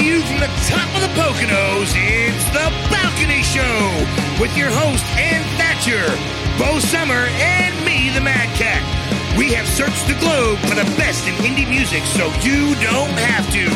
to you from the top of the Poconos, it's The Balcony Show with your host, Ann Thatcher, Bo Sommer, and me, the Mad Cat. We have searched the globe for the best in indie music so you don't have to.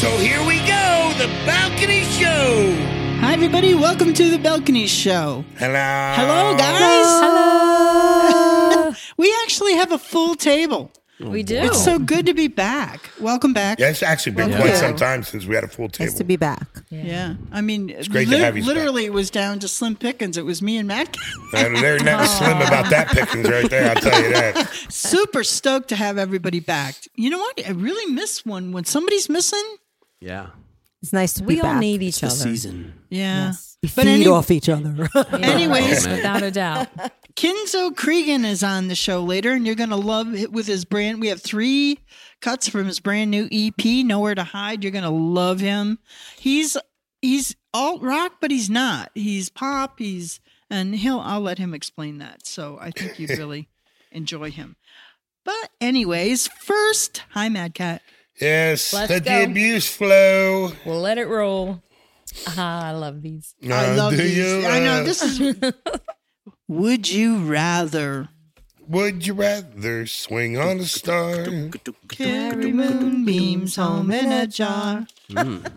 So here we go, The Balcony Show. Hi, everybody. Welcome to the Balcony Show. Hello. Hello, guys. Hello. we actually have a full table. Oh, we do. It's so good to be back. Welcome back. Yeah, it's actually been Welcome. quite some time since we had a full table. Nice to be back. Yeah. I mean, it's great to have you back. literally, it was down to Slim Pickens. It was me and Matt. And they're not slim about that pickings right there, I'll tell you that. Super stoked to have everybody back. You know what? I really miss one when somebody's missing. Yeah. It's nice to be we back. all need each The other. season. Yeah. We But feed any- off each other. Anyways, without a doubt. Kenzo Cregan is on the show later, and you're going to love it with his brand. We have three cuts from his brand new EP, Nowhere to Hide. You're going to love him. He's he's alt rock, but he's not. He's pop. He's and he'll. I'll let him explain that. So I think you'd really enjoy him. But anyways, first, hi Mad Cat. Yes, Let's let go. the abuse flow. We'll let it roll. Ah, I love these. I Uh, love do these. you, I know uh, this is. Would you rather Would you rather swing on a star carry moonbeams home in a jar?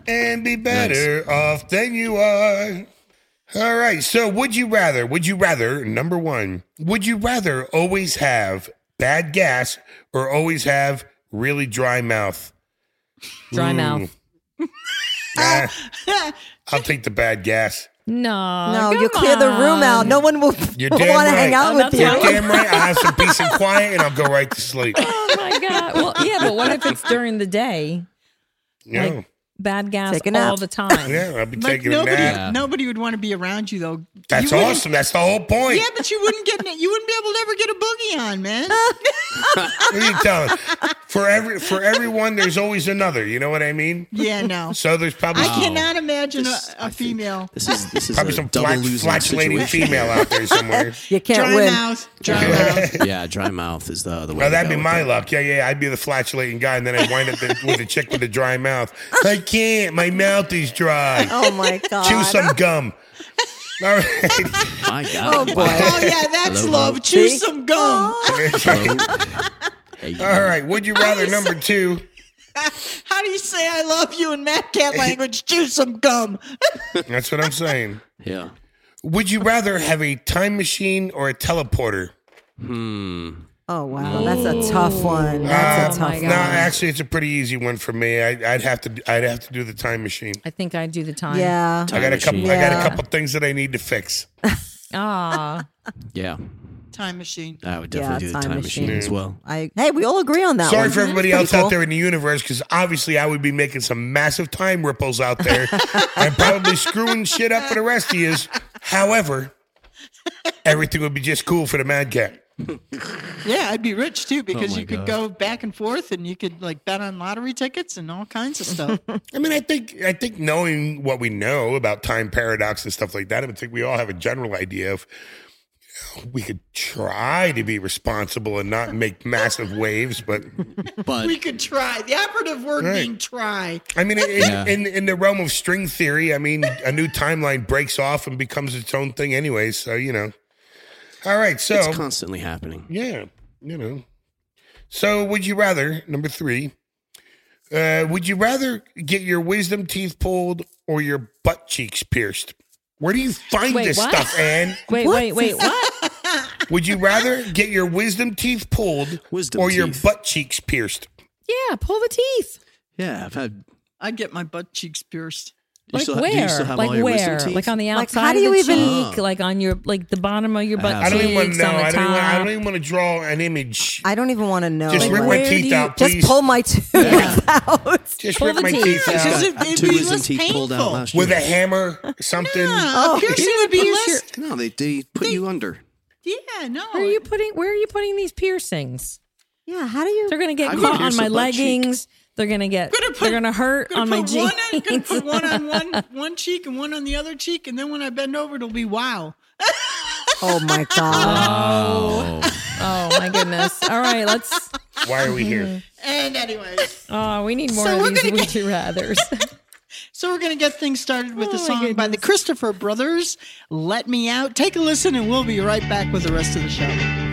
and be better off than you are? All right. So, would you rather? Would you rather? Number one. Would you rather always have bad gas or always have really dry mouth? Dry Mm. mouth. I'll take the bad gas. No. no, come you clear the room out. No one will want damn to hang out Oh, with that's you. right. Damn right. I'll have some peace and quiet, and I'll go right to sleep. Oh my god. Well, yeah, but what if it's during the day? Yeah. Like bad gas Take a nap. all the time. yeah. I'll be But taking a nobody, nap. nobody would want to be around you though. That's You wouldn't- awesome. That's the whole point. Yeah, but you wouldn't get you wouldn't be able to ever get a boogie on, man. What are you telling? For every for everyone, there's always another. You know what I mean? yeah, no. So there's probably I cannot imagine a, This- I a think female. This is this is probably a some double flat, losing flatulating situation. female out there somewhere. You can't Dry win. mouth, dry mouth. yeah, dry mouth is the the way. Now to that'd go be with my that. luck. Yeah, yeah. I'd be the flatulating guy, and then I'd wind up the, with a chick with a dry mouth. I can't. My mouth is dry. Oh my god. Chew some gum. All right. My God. Oh, boy. Oh yeah, that's Hello, love. hello. Chew See? some gum. Hey, All right. Would you rather number two? How do you say I love you in Mad Cat language? Chew some gum. That's what I'm saying. Yeah. Would you rather have a time machine or a teleporter? Hmm. Oh wow, that's a tough one. That's a Oh, tough one. No, actually, it's a pretty easy one for me. I, I'd have to. I'd have to do the time machine. I think I'd do the time. Yeah. I got a couple. machine. I got a couple things that I need to fix. Ah. Yeah. Time machine. I would definitely Yeah, do the time time machine, machine. as well. I hey, we all agree on that. Sorry one. for everybody Pretty else cool. out there in the universe, because obviously I would be making some massive time ripples out there and probably screwing shit up for the rest of you. However, everything would be just cool for the Mad Cat. Yeah, I'd be rich too because oh, my you could God. go back and forth and you could like bet on lottery tickets and all kinds of stuff. I mean, I think I think knowing what we know about time paradox and stuff like that, I think we all have a general idea of you know, we could try to be responsible and not make massive waves, but But we could try. The operative word Right. being try. I mean, in, Yeah. in in the realm of string theory, I mean, a new timeline breaks off and becomes its own thing anyway. So you know. All right, so it's constantly happening. yeah, you know. So would you rather number three? Uh, would you rather get your wisdom teeth pulled or your butt cheeks pierced? Where do you find Wait, this what? stuff, Ann? Wait, wait, wait. What? Would you rather get your wisdom teeth pulled Wisdom or your butt cheeks pierced? Yeah, pull the teeth. Yeah, I've had. I'd get my butt cheeks pierced. You Like still, do you where? still have like all your where? teeth? Like on the Like, outside how do of you the even- cheek, like on your like the bottom of your butt have I don't even want to know. I don't, even, I don't even want to draw an image. I don't even want to know. Just Like, rip my where do teeth you- out, Just pull my tooth out. Just pull rip the my teeth. teeth Because out it- Got it'd two wisdom less teeth pulled out last year. with a hammer, something. Yeah, a piercing would be less. No, they they put you under. Yeah, no. Where are you putting? Where are you putting these piercings? Yeah, how do you? They're gonna get caught on my leggings. cheek. They're gonna get. Gonna put, they're gonna hurt gonna on my jeans. One, gonna put one on one one cheek and one on the other cheek, and then when I bend over, it'll be wow. oh my god. Oh. oh my goodness. All right, let's. Why are we here? And anyways. Oh, we need more so of these would you rather's. so we're gonna get things started with oh a song by the Christopher Brothers. Let me out. Take a listen, and we'll be right back with the rest of the show.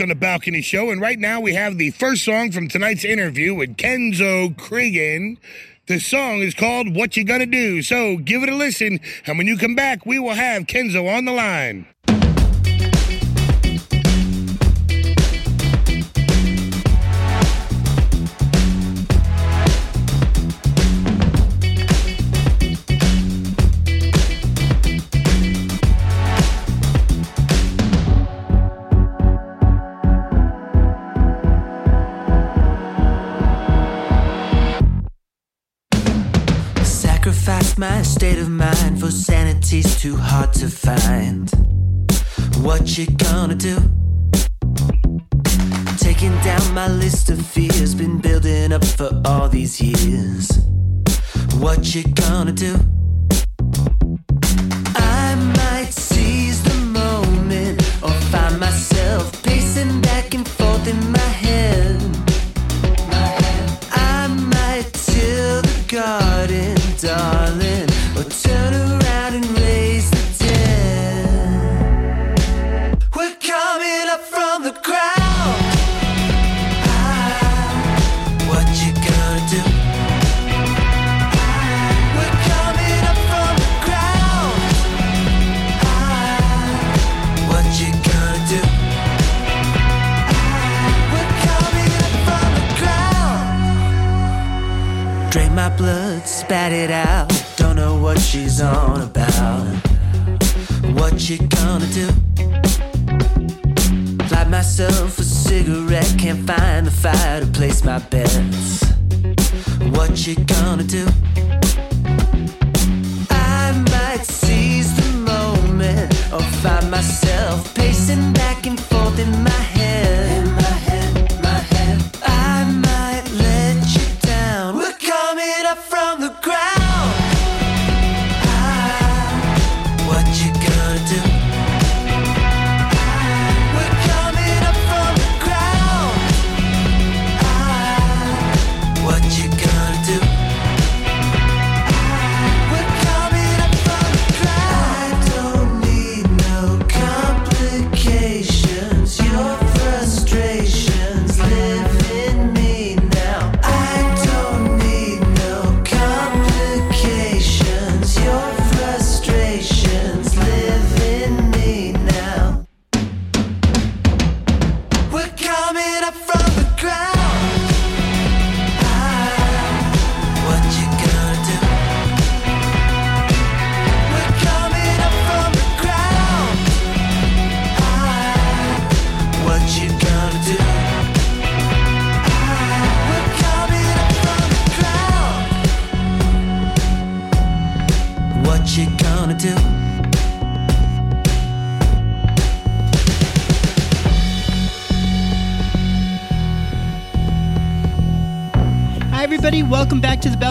on the Balcony Show, and right now we have the first song from tonight's interview with Kenzo Cregan. The song is called What You Gonna Do, so give it a listen, and when you come back, we will have Kenzo on the line. my state of mind, for sanity's too hard to find. What you gonna do? Taking down my list of fears, been building up for all these years. What you gonna do?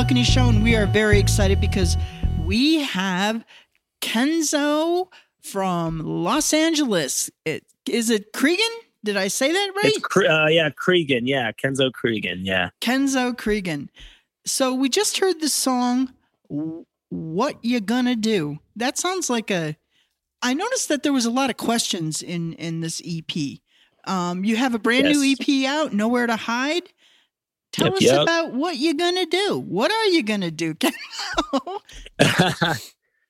Balcony Show. And we are very excited because we have Kenzo from Los Angeles. It, is it Cregan? Did I say that right? It's uh, yeah, Cregan. Yeah, Kenzo Cregan. Yeah. Kenzo Cregan. So we just heard the song "What You Gonna Do." That sounds like a. I noticed that there was a lot of questions in in this EP. Um, you have a brand new EP out, "Nowhere to Hide." Tell Yep, us yep. about what you're gonna do. What are you gonna do? Kenzo?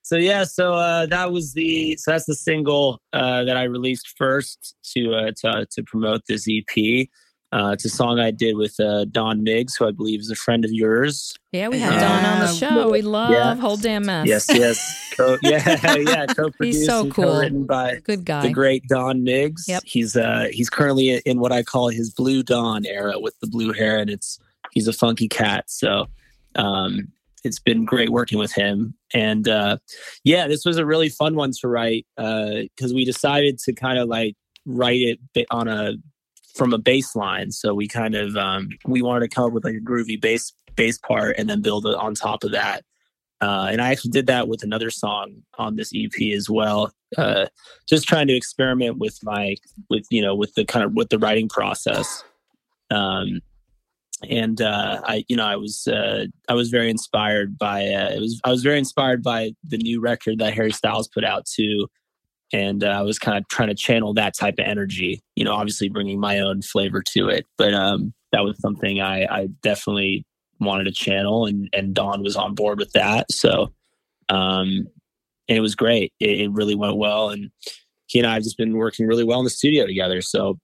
so yeah, so uh, that was the so that's the single uh, that I released first to uh, to to promote this EP. Uh, it's a song I did with uh, Don Miggs, who I believe is a friend of yours. Yeah, we had Yeah. Don on the show. We love Yeah. Whole Damn Mess. Yes, yes, Co- yeah, yeah. Co-produced so and cool. co-written by Good guy. the great Don Miggs. Yep. He's uh he's currently in what I call his blue dawn era with the blue hair, and it's he's a funky cat. So um it's been great working with him. And uh yeah, this was a really fun one to write because we decided to kind of like write it on a from a bass line. So we kind of um we wanted to come up with like a groovy bass bass part and then build it on top of that. Uh, and I actually did that with another song on this EP as well. Uh, just trying to experiment with my with you know with the kind of with the writing process. Um, and uh, I you know I was uh, I was very inspired by uh, it was I was very inspired by the new record that Harry Styles put out too. And uh, I was kind of trying to channel that type of energy, you know, obviously bringing my own flavor to it. But um, that was something I, I definitely wanted to channel and and Don was on board with that. So um and it was great. It, it really went well and he and I have just been working really well in the studio together. So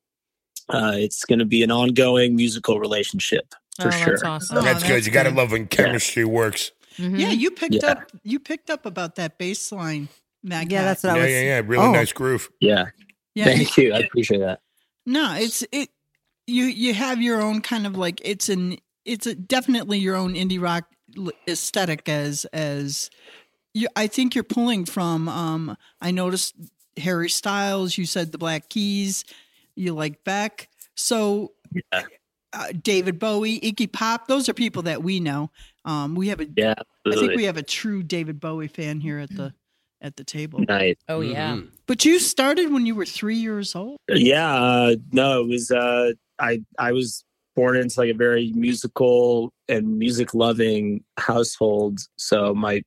uh it's gonna be an ongoing musical relationship oh, for sure. that's awesome. Oh, that's, good. that's You got to love when chemistry works. Mhm. Yeah, you picked Yeah. up you picked up about that bass line, Mag. Yeah, that's what Yeah, I was. yeah, yeah. Really Oh. nice groove. Yeah. yeah. Thank you. I appreciate that. No, it's it. You you have your own kind of like it's an it's a, definitely your own indie rock aesthetic as as you. I think you're pulling from. Um, I noticed Harry Styles. You said the Black Keys. You like Beck. So Yeah. uh, David Bowie, Iggy Pop. Those are people that we know. Um, we have a. Yeah. I think we have a true David Bowie fan here at the at the table. Nice. Oh, yeah. Mhm. But you started when you were three years old. Yeah, uh, no, it was uh, I I was born into like a very musical and music loving household. So my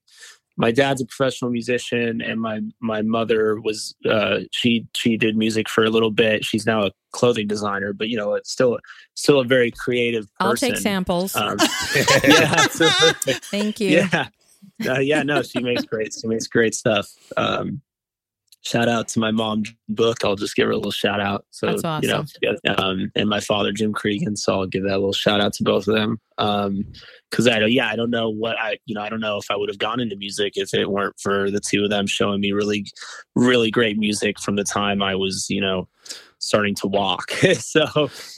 my dad's a professional musician, and my my mother was uh, she she did music for a little bit. She's now a clothing designer, but you know, it's still still a very creative. Person. I'll take samples. Um, yeah, absolutely. Thank you. Yeah. Uh, yeah, no, she makes great she makes great stuff. Um shout out to my mom book. I'll just give her a little shout out. So That's you know, um and my father Jim Cregan, so I'll give that a little shout out to both of them. Um because I don't yeah, I don't know what I you know, I don't know if I would have gone into music if it weren't for the two of them showing me really really great music from the time I was, you know, starting to walk. so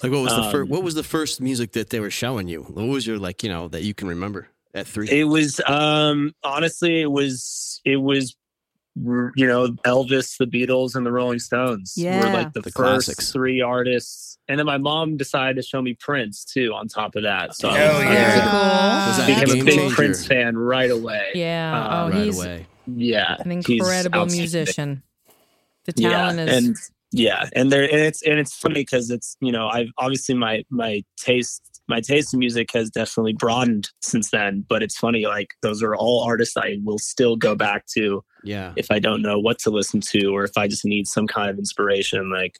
Like what was the first? Um, What was the first music that they were showing you? What was your like? You know that you can remember at three. It was um honestly it was it was you know Elvis, the Beatles, and the Rolling Stones were like the, The first classics. three artists, and then my mom decided to show me Prince too. On top of that, so Hell I, yeah. Very I cool. That became a big changer? Prince fan right away. Yeah. Uh, oh, right he's away. Yeah, an incredible musician. The Yeah, talent is. and yeah, and there and it's and it's funny because it's you know I've obviously my my taste my taste in music has definitely broadened since then. But it's funny like those are all artists I will still go back to Yeah. if I don't know what to listen to or if I just need some kind of inspiration, like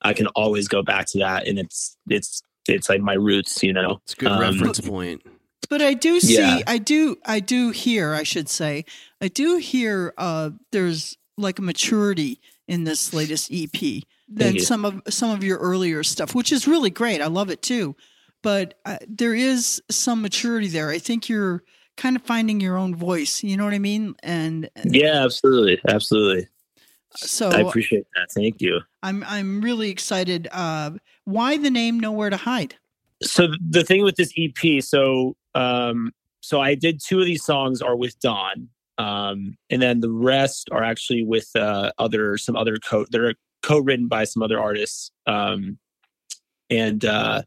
I can always go back to that and it's it's it's like my roots, you know. It's a good Um, reference point. But I do see, Yeah. I do, I do hear, I should say, I do hear uh, there's like a maturity in this latest EP than some of some of your earlier stuff, which is really great. I love it too. But uh, there is some maturity there. I think you're kind of finding your own voice. You know what I mean? And Yeah, absolutely. Absolutely. so I appreciate that. Thank you. I'm I'm really excited. Uh, why the name Nowhere to Hide? so the thing with this EP, so um, so I did two of these songs are with Don, um, and then the rest are actually with uh, other some other co. They're co-written by some other artists, um, and uh,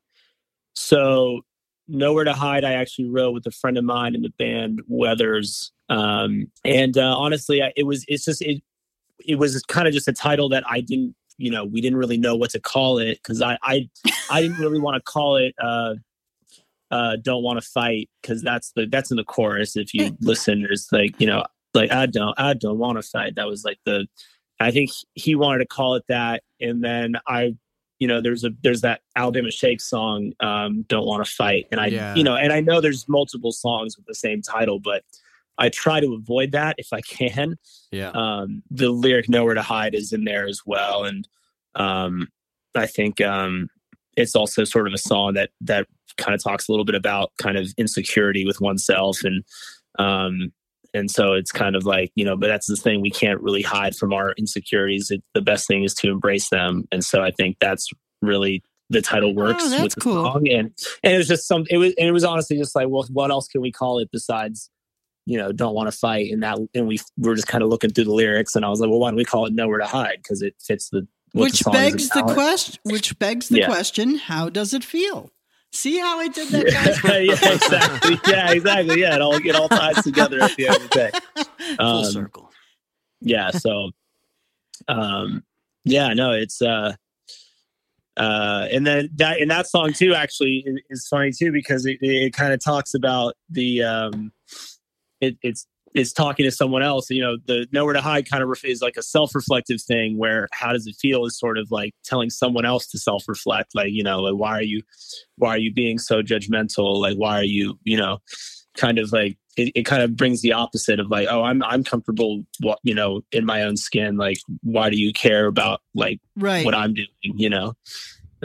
so Nowhere to Hide, I actually wrote with a friend of mine in the band Weathers. Um, and uh, honestly, I, it was it's just it it was kind of just a title that I didn't you know we didn't really know what to call it because I I I didn't really want to call it uh, uh, "Don't Want to Fight" because that's the that's in the chorus. If you listen, there's like you know like I don't I don't want to fight. That was like the I think he wanted to call it that, and then I you know there's a there's that Alabama Shake song um, "Don't Want to Fight," and I Yeah. you know and I know there's multiple songs with the same title, but I try to avoid that if I can Yeah. um, the lyric "Nowhere to Hide" is in there as well, and um, I think um, it's also sort of a song that that kind of talks a little bit about kind of insecurity with oneself, and um, and so it's kind of like you know, but that's the thing we can't really hide from our insecurities. It, the best thing is to embrace them, and so I think that's really the title oh, works Oh, that's with the cool. song, and and it was just some. It was and it was honestly just like, well, what else can we call it besides you know, don't want to fight. And that, and we were just kind of looking through the lyrics, and I was like, well, why don't we call it Nowhere to Hide? Because it fits the what the which begs the question. Which begs the Yeah. question: How does it feel? See how I did that, guys? yeah, exactly. Yeah, exactly. Yeah, it all it all ties together at the end of the day. Full Um, circle. yeah so um yeah no it's uh uh and then that and that song too actually is, is funny too because it, it kind of talks about the um it, it's it's talking to someone else you know the nowhere to hide kind of is like a self-reflective thing where how does it feel is sort of like telling someone else to self-reflect like you know like why are you why are you being so judgmental like why are you you know kind of like it, it kind of brings the opposite of like oh i'm i'm comfortable what you know in my own skin like why do you care about like right. what i'm doing you know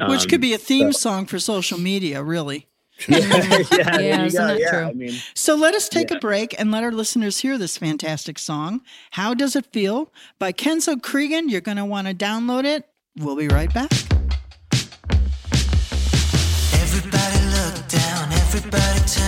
Which Um, could be a theme song for social media, really. Yeah, yeah, Yeah, you isn't that yeah true? i mean So let us take Yeah. a break and let our listeners hear this fantastic song. How Does It Feel by Kenzo Cregan. You're going to want to download it. We'll be right back. Everybody look down, everybody turn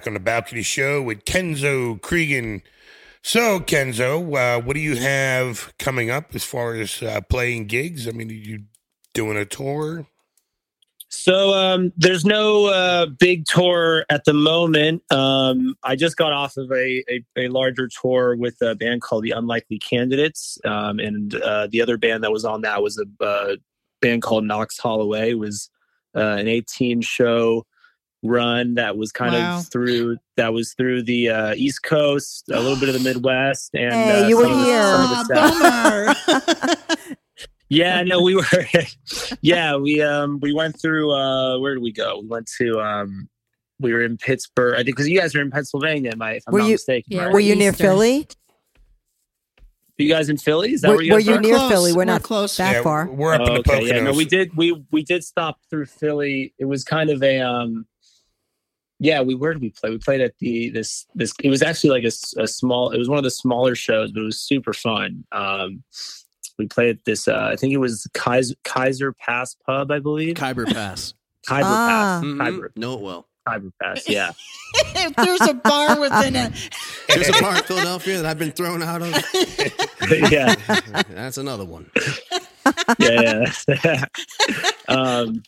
back on the balcony show with Kenzo Cregan. So, Kenzo, uh, what do you have coming up as far as uh, playing gigs? I mean, are you doing a tour? So um, there's no uh, big tour at the moment. Um, I just got off of a, a, a larger tour with a band called the Unlikely Candidates, um, and uh, the other band that was on that was a uh, band called Knox Holloway. It was uh, an 18 show run that was kind Wow. of through that was through the uh, East Coast, a little bit of the Midwest, and Hey, uh, you were some of the- some of the Ah, South. bummer. Yeah, no, we were. yeah, we um we went through. uh Where did we go? We went to um we were in Pittsburgh. I think because you guys are in Pennsylvania, am I, if I'm Were not you- mistaken. Yeah, right? Were you near Eastern. Philly? you guys in Philly? Is that Were- where you were guys you near Close. Philly? We're We're not close. that Yeah, far. We're up Oh, in the okay, Poconos. yeah, no, we did. We we did stop through Philly. It was kind of a um. Yeah, we where did we play? We played at the this this. It was actually like a small. It was one of the smaller shows, but it was super fun. Um, we played at this. Uh, I think it was Kaiser Kaiser Pass Pub, I believe. Khyber Pass. Kaiser Ah. Pass. Mhm. Kaiser, Know it well. Kaiser Pass. Yeah. if there's a bar within it. There's a bar in Philadelphia that I've been thrown out of. yeah. That's another one. yeah, yeah. um,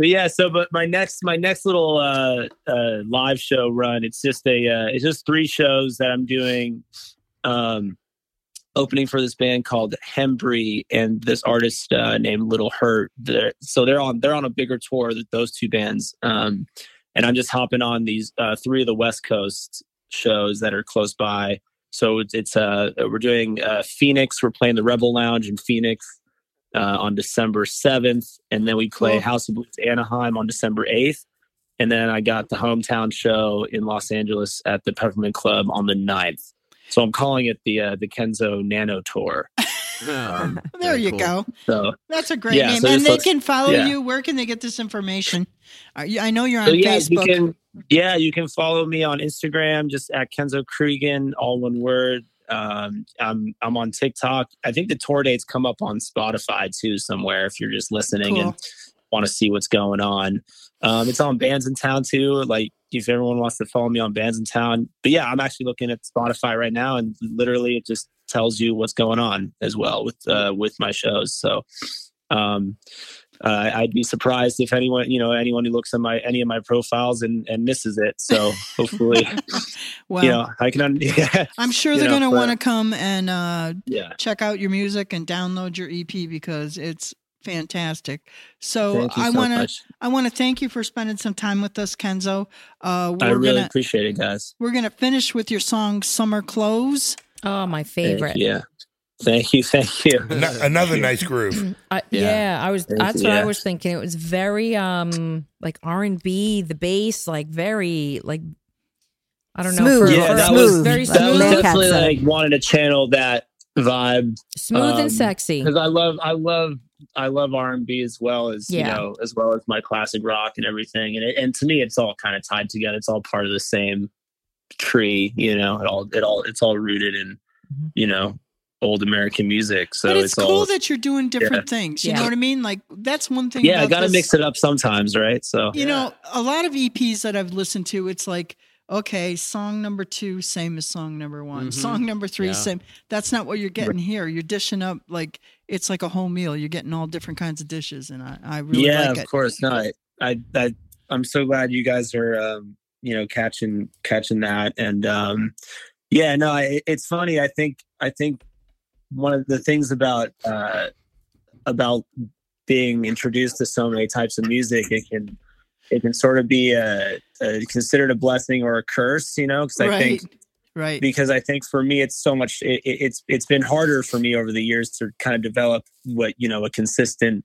but yeah, so but my next my next little uh, uh, live show run, it's just a uh, it's just three shows that I'm doing. Um, opening for this band called Hembree and this artist uh, named Little Hurt. They're, so they're on they're on a bigger tour that those two bands. Um, and I'm just hopping on these uh, three of the West Coast shows that are close by. So it's, it's uh we're doing uh, Phoenix. We're playing the Rebel Lounge in Phoenix uh, on December seventh, and then we play Cool. House of Blues Anaheim on December eighth. And then I got the hometown show in Los Angeles at the Peppermint Club on the 9th. So I'm calling it the uh, the Kenzo Nano Tour. Um, There you cool. go. So That's a great Yeah, name. so and they let's- can follow yeah. you. Where can they get this information? You, I know you're on so yeah, Facebook. you can yeah you can follow me on Instagram just at Kenzo Cregan, all one word. Um, I'm I'm on TikTok. I think the tour dates come up on Spotify too somewhere if you're just listening Cool. and want to see what's going on. Um, it's on Bands in Town too. Like if everyone wants to follow me on Bands in Town. But yeah, I'm actually looking at Spotify right now, and literally it just tells you what's going on as well with uh, with my shows. So um, uh, I'd be surprised if anyone you know anyone who looks at my any of my profiles and and misses it. So hopefully, well, you know, I can. un- Yeah, I'm sure they're going to want to come and uh, yeah. check out your music and download your EP because it's fantastic. So Thank you I want to. I want to thank you for spending some time with us, Kenzo. Uh, we're I really gonna appreciate it, guys. we're gonna finish with your song "Summer Clothes." Oh, my Thank favorite. you. Yeah. Thank you. Thank you. Ano- another nice groove. I, Yeah. yeah. I was. Thank That's you, what I was thinking. It was very um like R and B, the bass, like very like I don't know. Smooth. For, Yeah, for- that smooth. was very Like that was definitely like wanted to channel that vibe smooth um, and sexy. because I love I love I love R and B as well as Yeah. you know as well as my classic rock and everything and it, and to me it's all kind of tied together it's all part of the same tree you know it all it all it's all rooted in Mhm. you know old American music so but it's, it's, cool all that you're doing different things. You Yeah. know what I mean? Like that's one thing. yeah I gotta mix it up sometimes right so You know, a lot of EPs that I've listened to, it's like, okay, song number two, same as song number one. Mhm. Song number three, Yeah. same. That's not what you're getting here. You're dishing up like it's like a whole meal. You're getting all different kinds of dishes, and I, I really yeah like of it. course no I, I I I'm so glad you guys are um you know catching catching that and um yeah no I, it's funny I think I think one of the things about uh about being introduced to so many types of music it can it can sort of be a, a considered a blessing or a curse you know because I right, think right. because I think for me it's so much it, it- it's it's been harder for me over the years to kind of develop what you know a consistent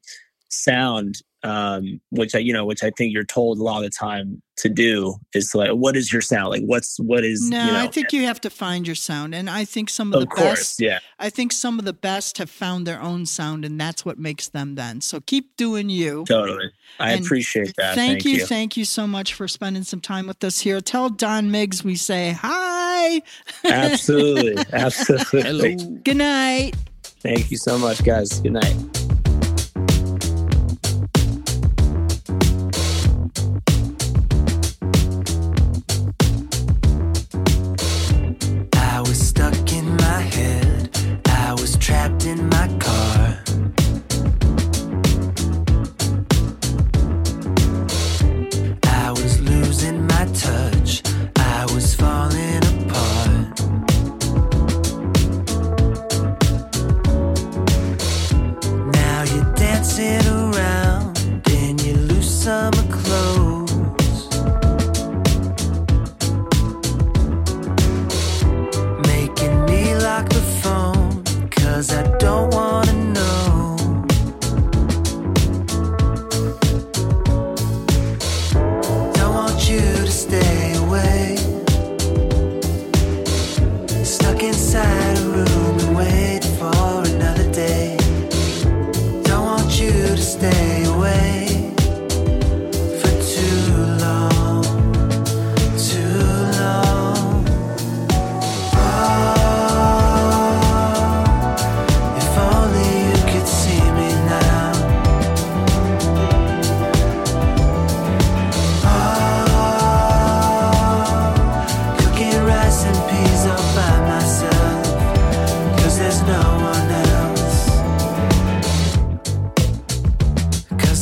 sound um which I you know which I think you're told a lot of the time to do is like what is your sound like what's what is No, you know I think you have to find your sound, and I think some of, of the course best. yeah I think some of the best have found their own sound, and that's what makes them. Then, so keep doing you. totally I And appreciate that Thank, you, thank you so much for spending some time with us here. Tell Don Miggs we say hi. absolutely absolutely Hello. Good night. thank you so much guys good night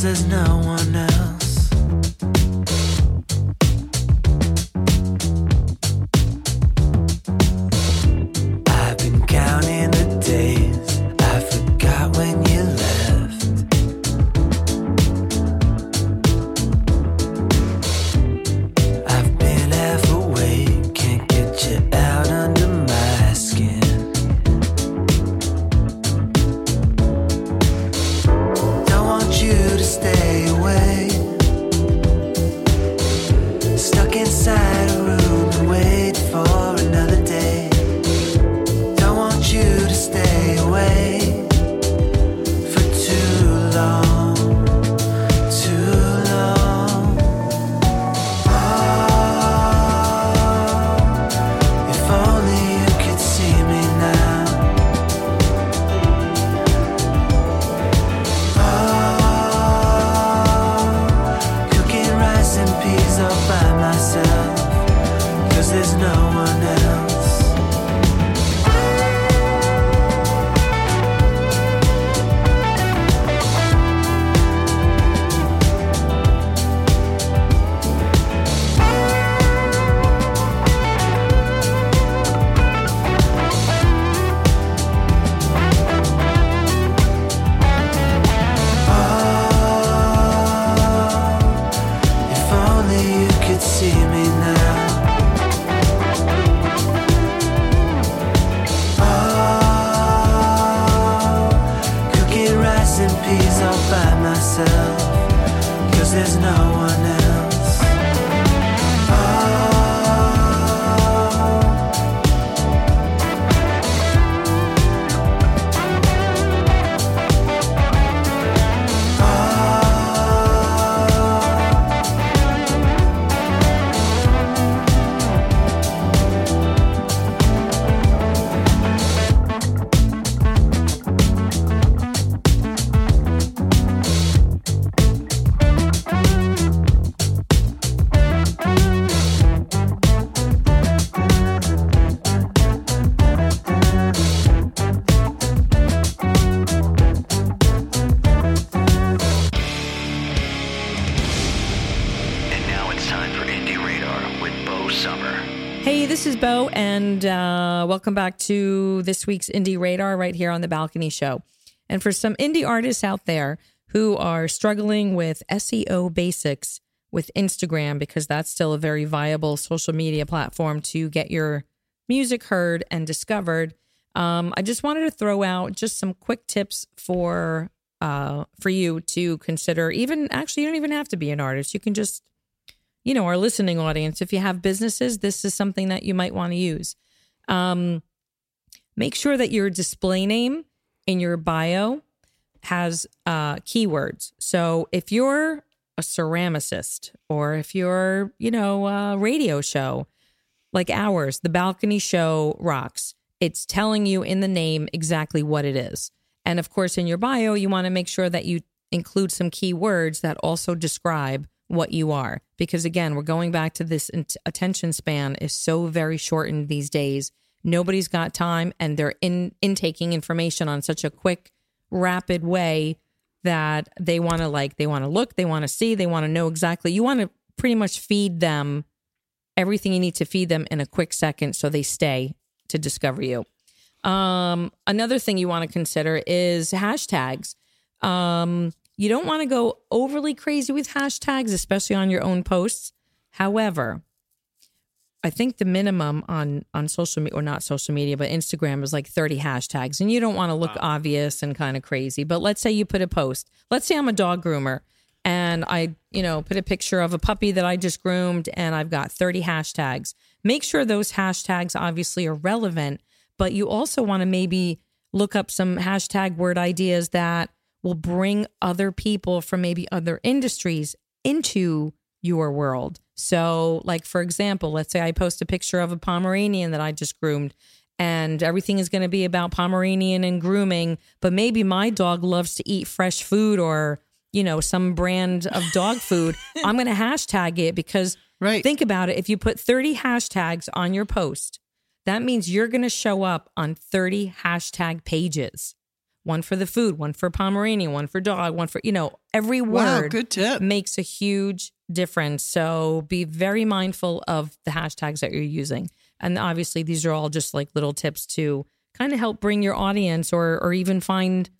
there's no one else. And uh, welcome back to this week's Indie Radar right here on the Balcony Show. And for some indie artists out there who are struggling with SEO basics with Instagram, because that's still a very viable social media platform to get your music heard and discovered, um, I just wanted to throw out just some quick tips for uh, for you to consider. Even actually, you don't even have to be an artist. You can just you know, our listening audience, if you have businesses, this is something that you might want to use. Um, make sure that your display name in your bio has uh, keywords. So if you're a ceramicist or if you're, you know, a radio show like ours, the balcony show rocks, it's telling you in the name exactly what it is. And of course, in your bio, you want to make sure that you include some keywords that also describe what you are. Because again, we're going back to this attention span is so very shortened these days. Nobody's got time and they're in intaking information on such a quick rapid way that they want to like they want to look they want to see they want to know exactly you want to pretty much feed them everything you need to feed them in a quick second so they stay to discover you um, another thing you want to consider is hashtags um, you don't want to go overly crazy with hashtags especially on your own posts however I think the minimum on on social media or not social media, but Instagram is like 30 hashtags, and you don't want to look obvious and kind of crazy. But let's say you put a post. Let's say I'm a dog groomer, and I you know put a picture of a puppy that I just groomed, and I've got 30 hashtags. Make sure those hashtags obviously are relevant, but you also want to maybe look up some hashtag word ideas that will bring other people from maybe other industries into your world. So, like for example, let's say I post a picture of a Pomeranian that I just groomed and everything is going to be about Pomeranian and grooming, but maybe my dog loves to eat fresh food or, you know, some brand of dog food. I'm going to hashtag it because Right. think about it. If you put 30 hashtags on your post, that means you're going to show up on 30 hashtag pages. One for the food, one for Pomeranian, one for dog, one for, you know, every Wow, word good tip. makes a huge difference. So be very mindful of the hashtags that you're using. And obviously, these are all just like little tips to kind of help bring your audience or, or even find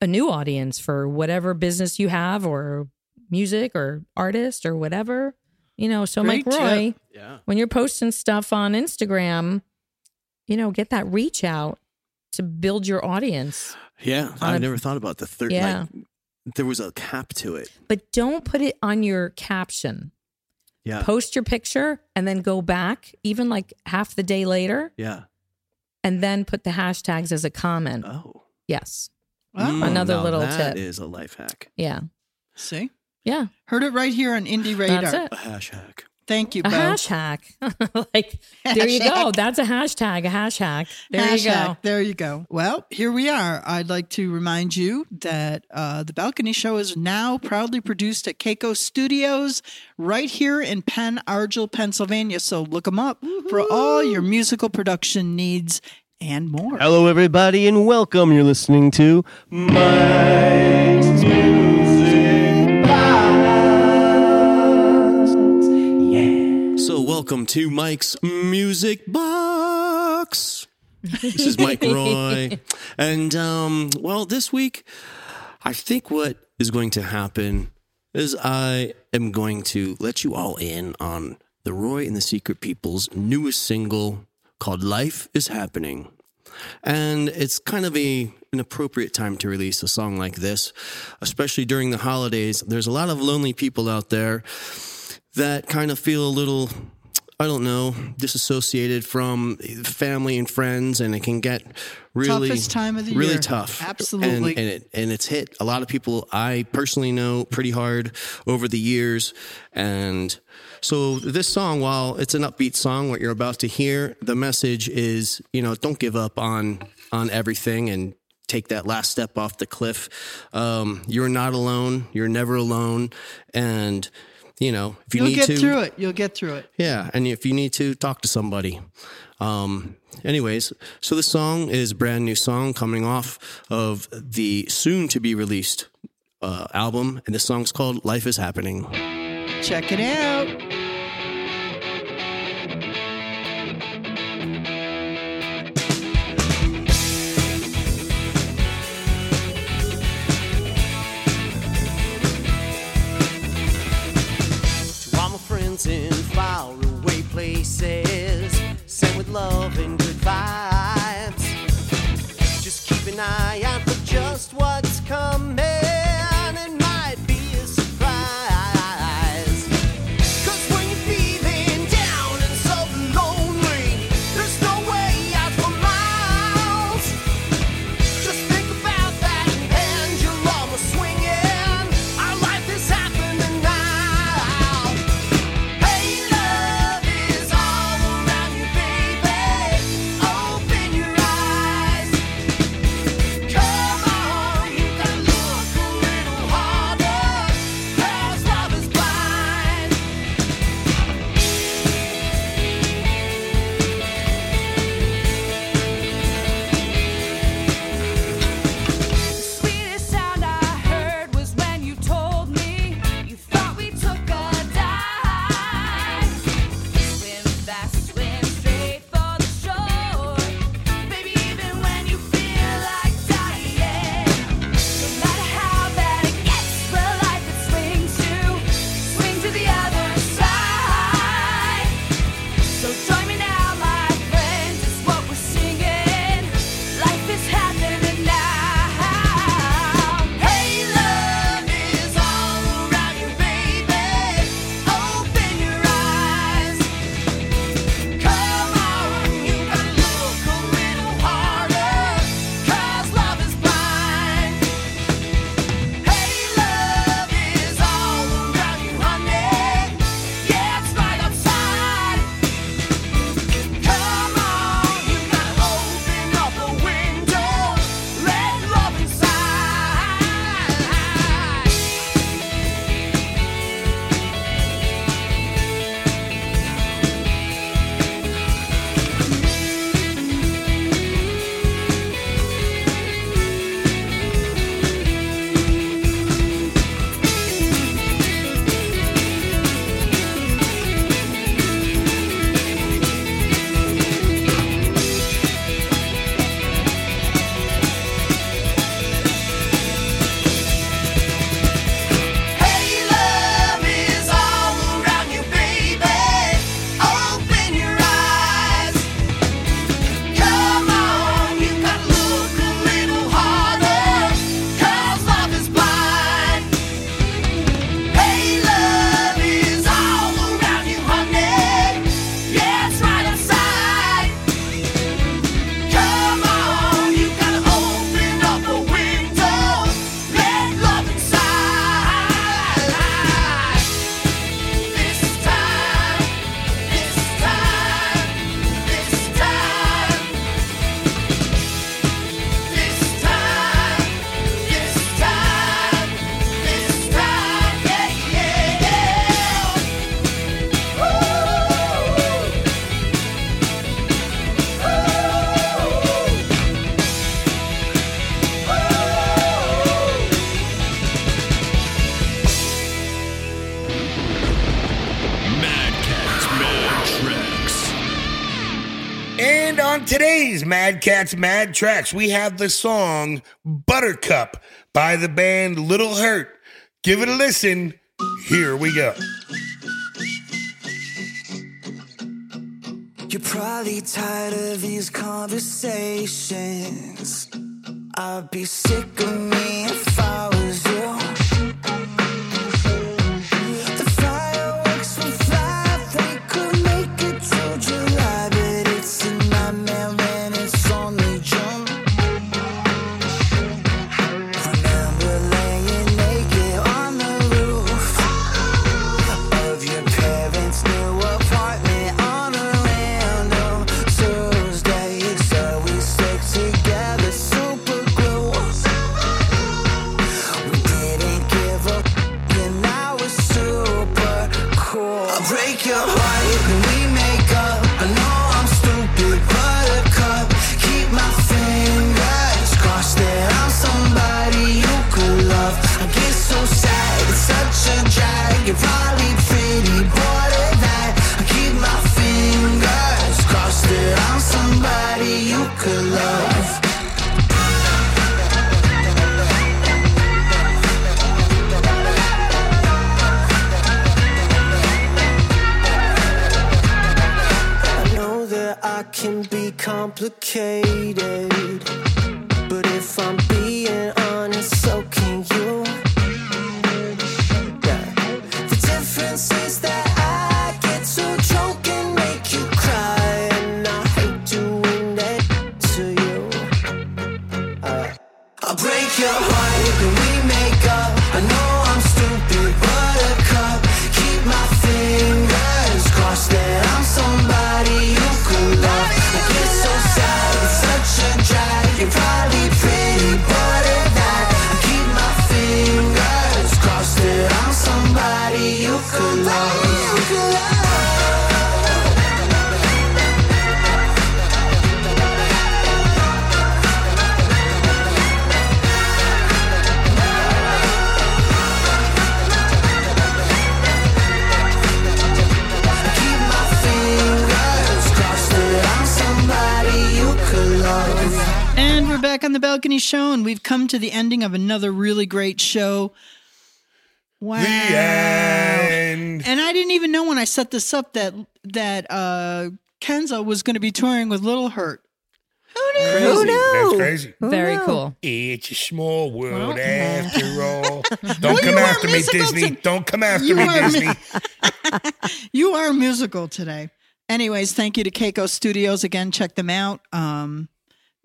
a new audience for whatever business you have or music or artist or whatever. You know, so Great Mike Roi. Yeah. when you're posting stuff on Instagram, you know, get that reach out to build your audience. Yeah. On I a- never thought about the third. Yeah. Like, there was a cap to it. But don't put it on your caption. Yeah. Post your picture and then go back, even like half the day later, yeah. and then put the hashtags as a comment. Oh. Yes. Wow. Mm, Another now little that tip. is a life hack. Yeah. See? Yeah. Heard it right here on Indie Radar. That's it. A hash hack. Thank you, A Bo. hash hack. like, there you go. That's a hashtag, a hash hack. There you Hashtag. go. There you go. Well, here we are. I'd like to remind you that uh, the Balcony Show is now proudly produced at Keiko Studios right here in Pen Argyl, Pennsylvania. So look them up for all your musical production needs and more. Hello, everybody, and welcome. You're listening to Mike's Music welcome to Mike's Music Box. This is Mike Roi. and, um, well, this week, I think what is going to happen is I am going to let you all in on the Roi and the Secret People's newest single called Life is Happening. And it's kind of a an appropriate time to release a song like this, especially during the holidays. There's a lot of lonely people out there that kind of feel a little I don't know, disassociated from family and friends, and it can get really Toughest time of the really year. tough. Absolutely. and, and it and it's hit a lot of people I personally know pretty hard over the years, and so this song, while it's an upbeat song, what you're about to hear, the message is, you know, don't give up on on everything and take that last step off the cliff. Um, you're not alone. You're never alone, and you know if you You'll need get to, through it. You'll get through it. yeah, and if you need to talk to somebody. Um, anyways, so this song is a brand new song coming off of the soon to be released uh, album, and the song's called "Life Is Happening." Check it out. Mad Cats Mad Tracks, we have the song Buttercup by the band Little Hurt. Give it a listen. Here we go. You're probably tired of these conversations. I'd be sick of me if I come to the ending of another really great show. Wow. The end. And I didn't even know when I set this up that that uh Kenzo was going to be touring with Little Hurt. Who Crazy. Who knew? That's crazy. Very knew? cool. It's a small world after all. Don't Well, come after me, Disney. to- Don't come after You me, are Disney. You are musical today. Anyways, thank you to Keiko Studios again. Check them out. Um,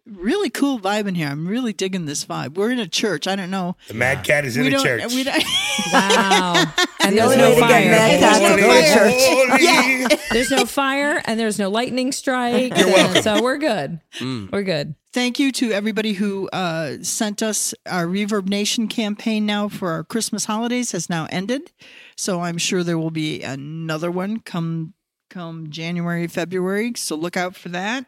really cool vibe in here. I'm really digging this vibe. We're in a church. I don't know. The Mad Cat is in we a don't. church. We don't Wow. And The there's only no way to get fire. mad cats to Holy, go to church. holy. There's no fire and there's no lightning strike. You're. And So we're good. We're good. Thank you to everybody who uh, sent us our Reverb Nation campaign now for our Christmas holidays has now ended. So I'm sure there will be another one come come January, February. So look out for that.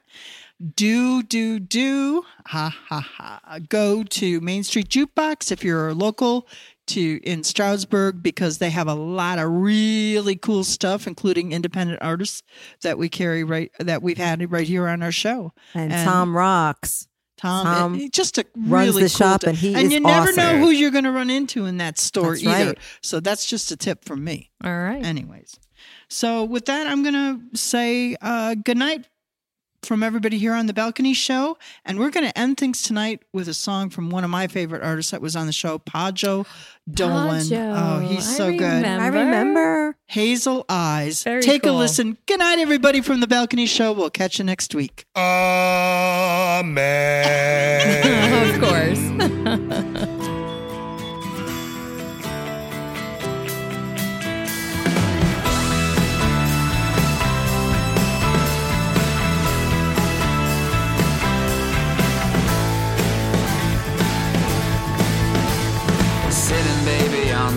Do, do, do. Ha, ha, ha. Go to Main Street Jukebox if you're a local to in Stroudsburg because they have a lot of really cool stuff, including independent artists that we carry right that we've had right here on our show. And, And- Tom rocks. Tom, Tom it- it just a runs really the cool shop and he and you never awesome. know who you're going to run into in that store That's either. right. So that's just a tip from me. All right. Anyways, so with that, I'm going to say uh, good night from everybody here on the Balcony Show, and we're going to end things tonight with a song from one of my favorite artists that was on the show, Padjo Dolan. Padjo. Oh, he's I so good. I remember. Hazel Eyes. Very Take a listen. Good night, everybody from the Balcony Show. We'll catch you next week. Amen.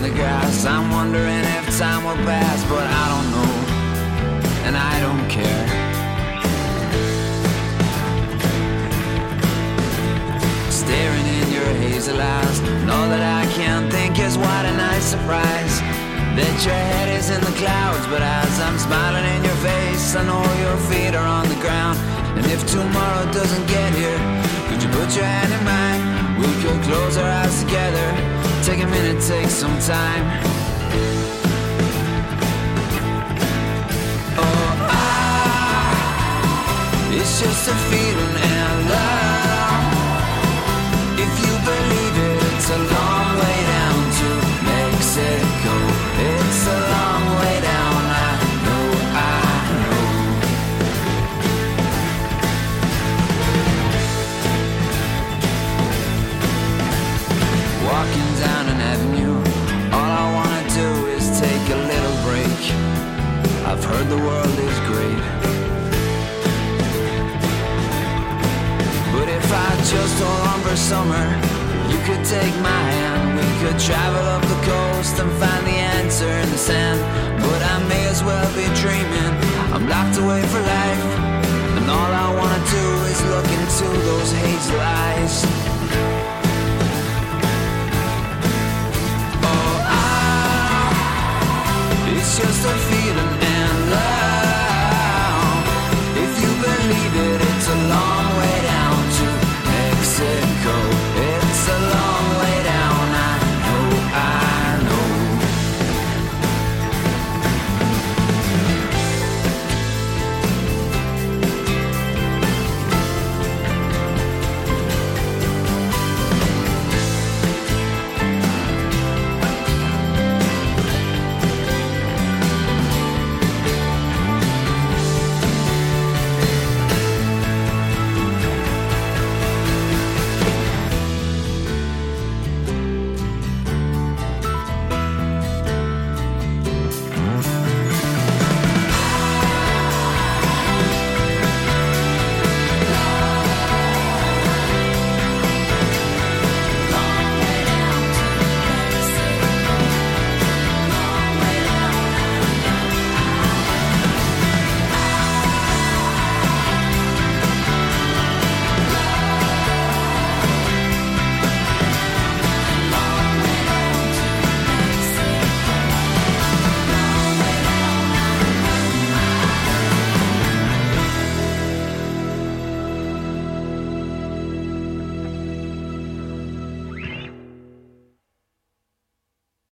the grass. I'm wondering if time will pass, but I don't know, and I don't care. Staring in your hazel eyes, all that I can think is what a nice surprise. That your head is in the clouds, but as I'm smiling in your face, I know your feet are on the ground. And if tomorrow doesn't get here, could you put your hand in mine? We could close our eyes together Take a minute, take some time. Oh, ah, it's just a feeling and love. If you believe it, it's a long. the world is great. But if I just hold on for summer, you could take my hand. We could travel up the coast and find the answer in the sand. But I may as well be dreaming. I'm locked away for life. And all I wanna do is look into those hazel eyes. Oh, ah, it's just a feeling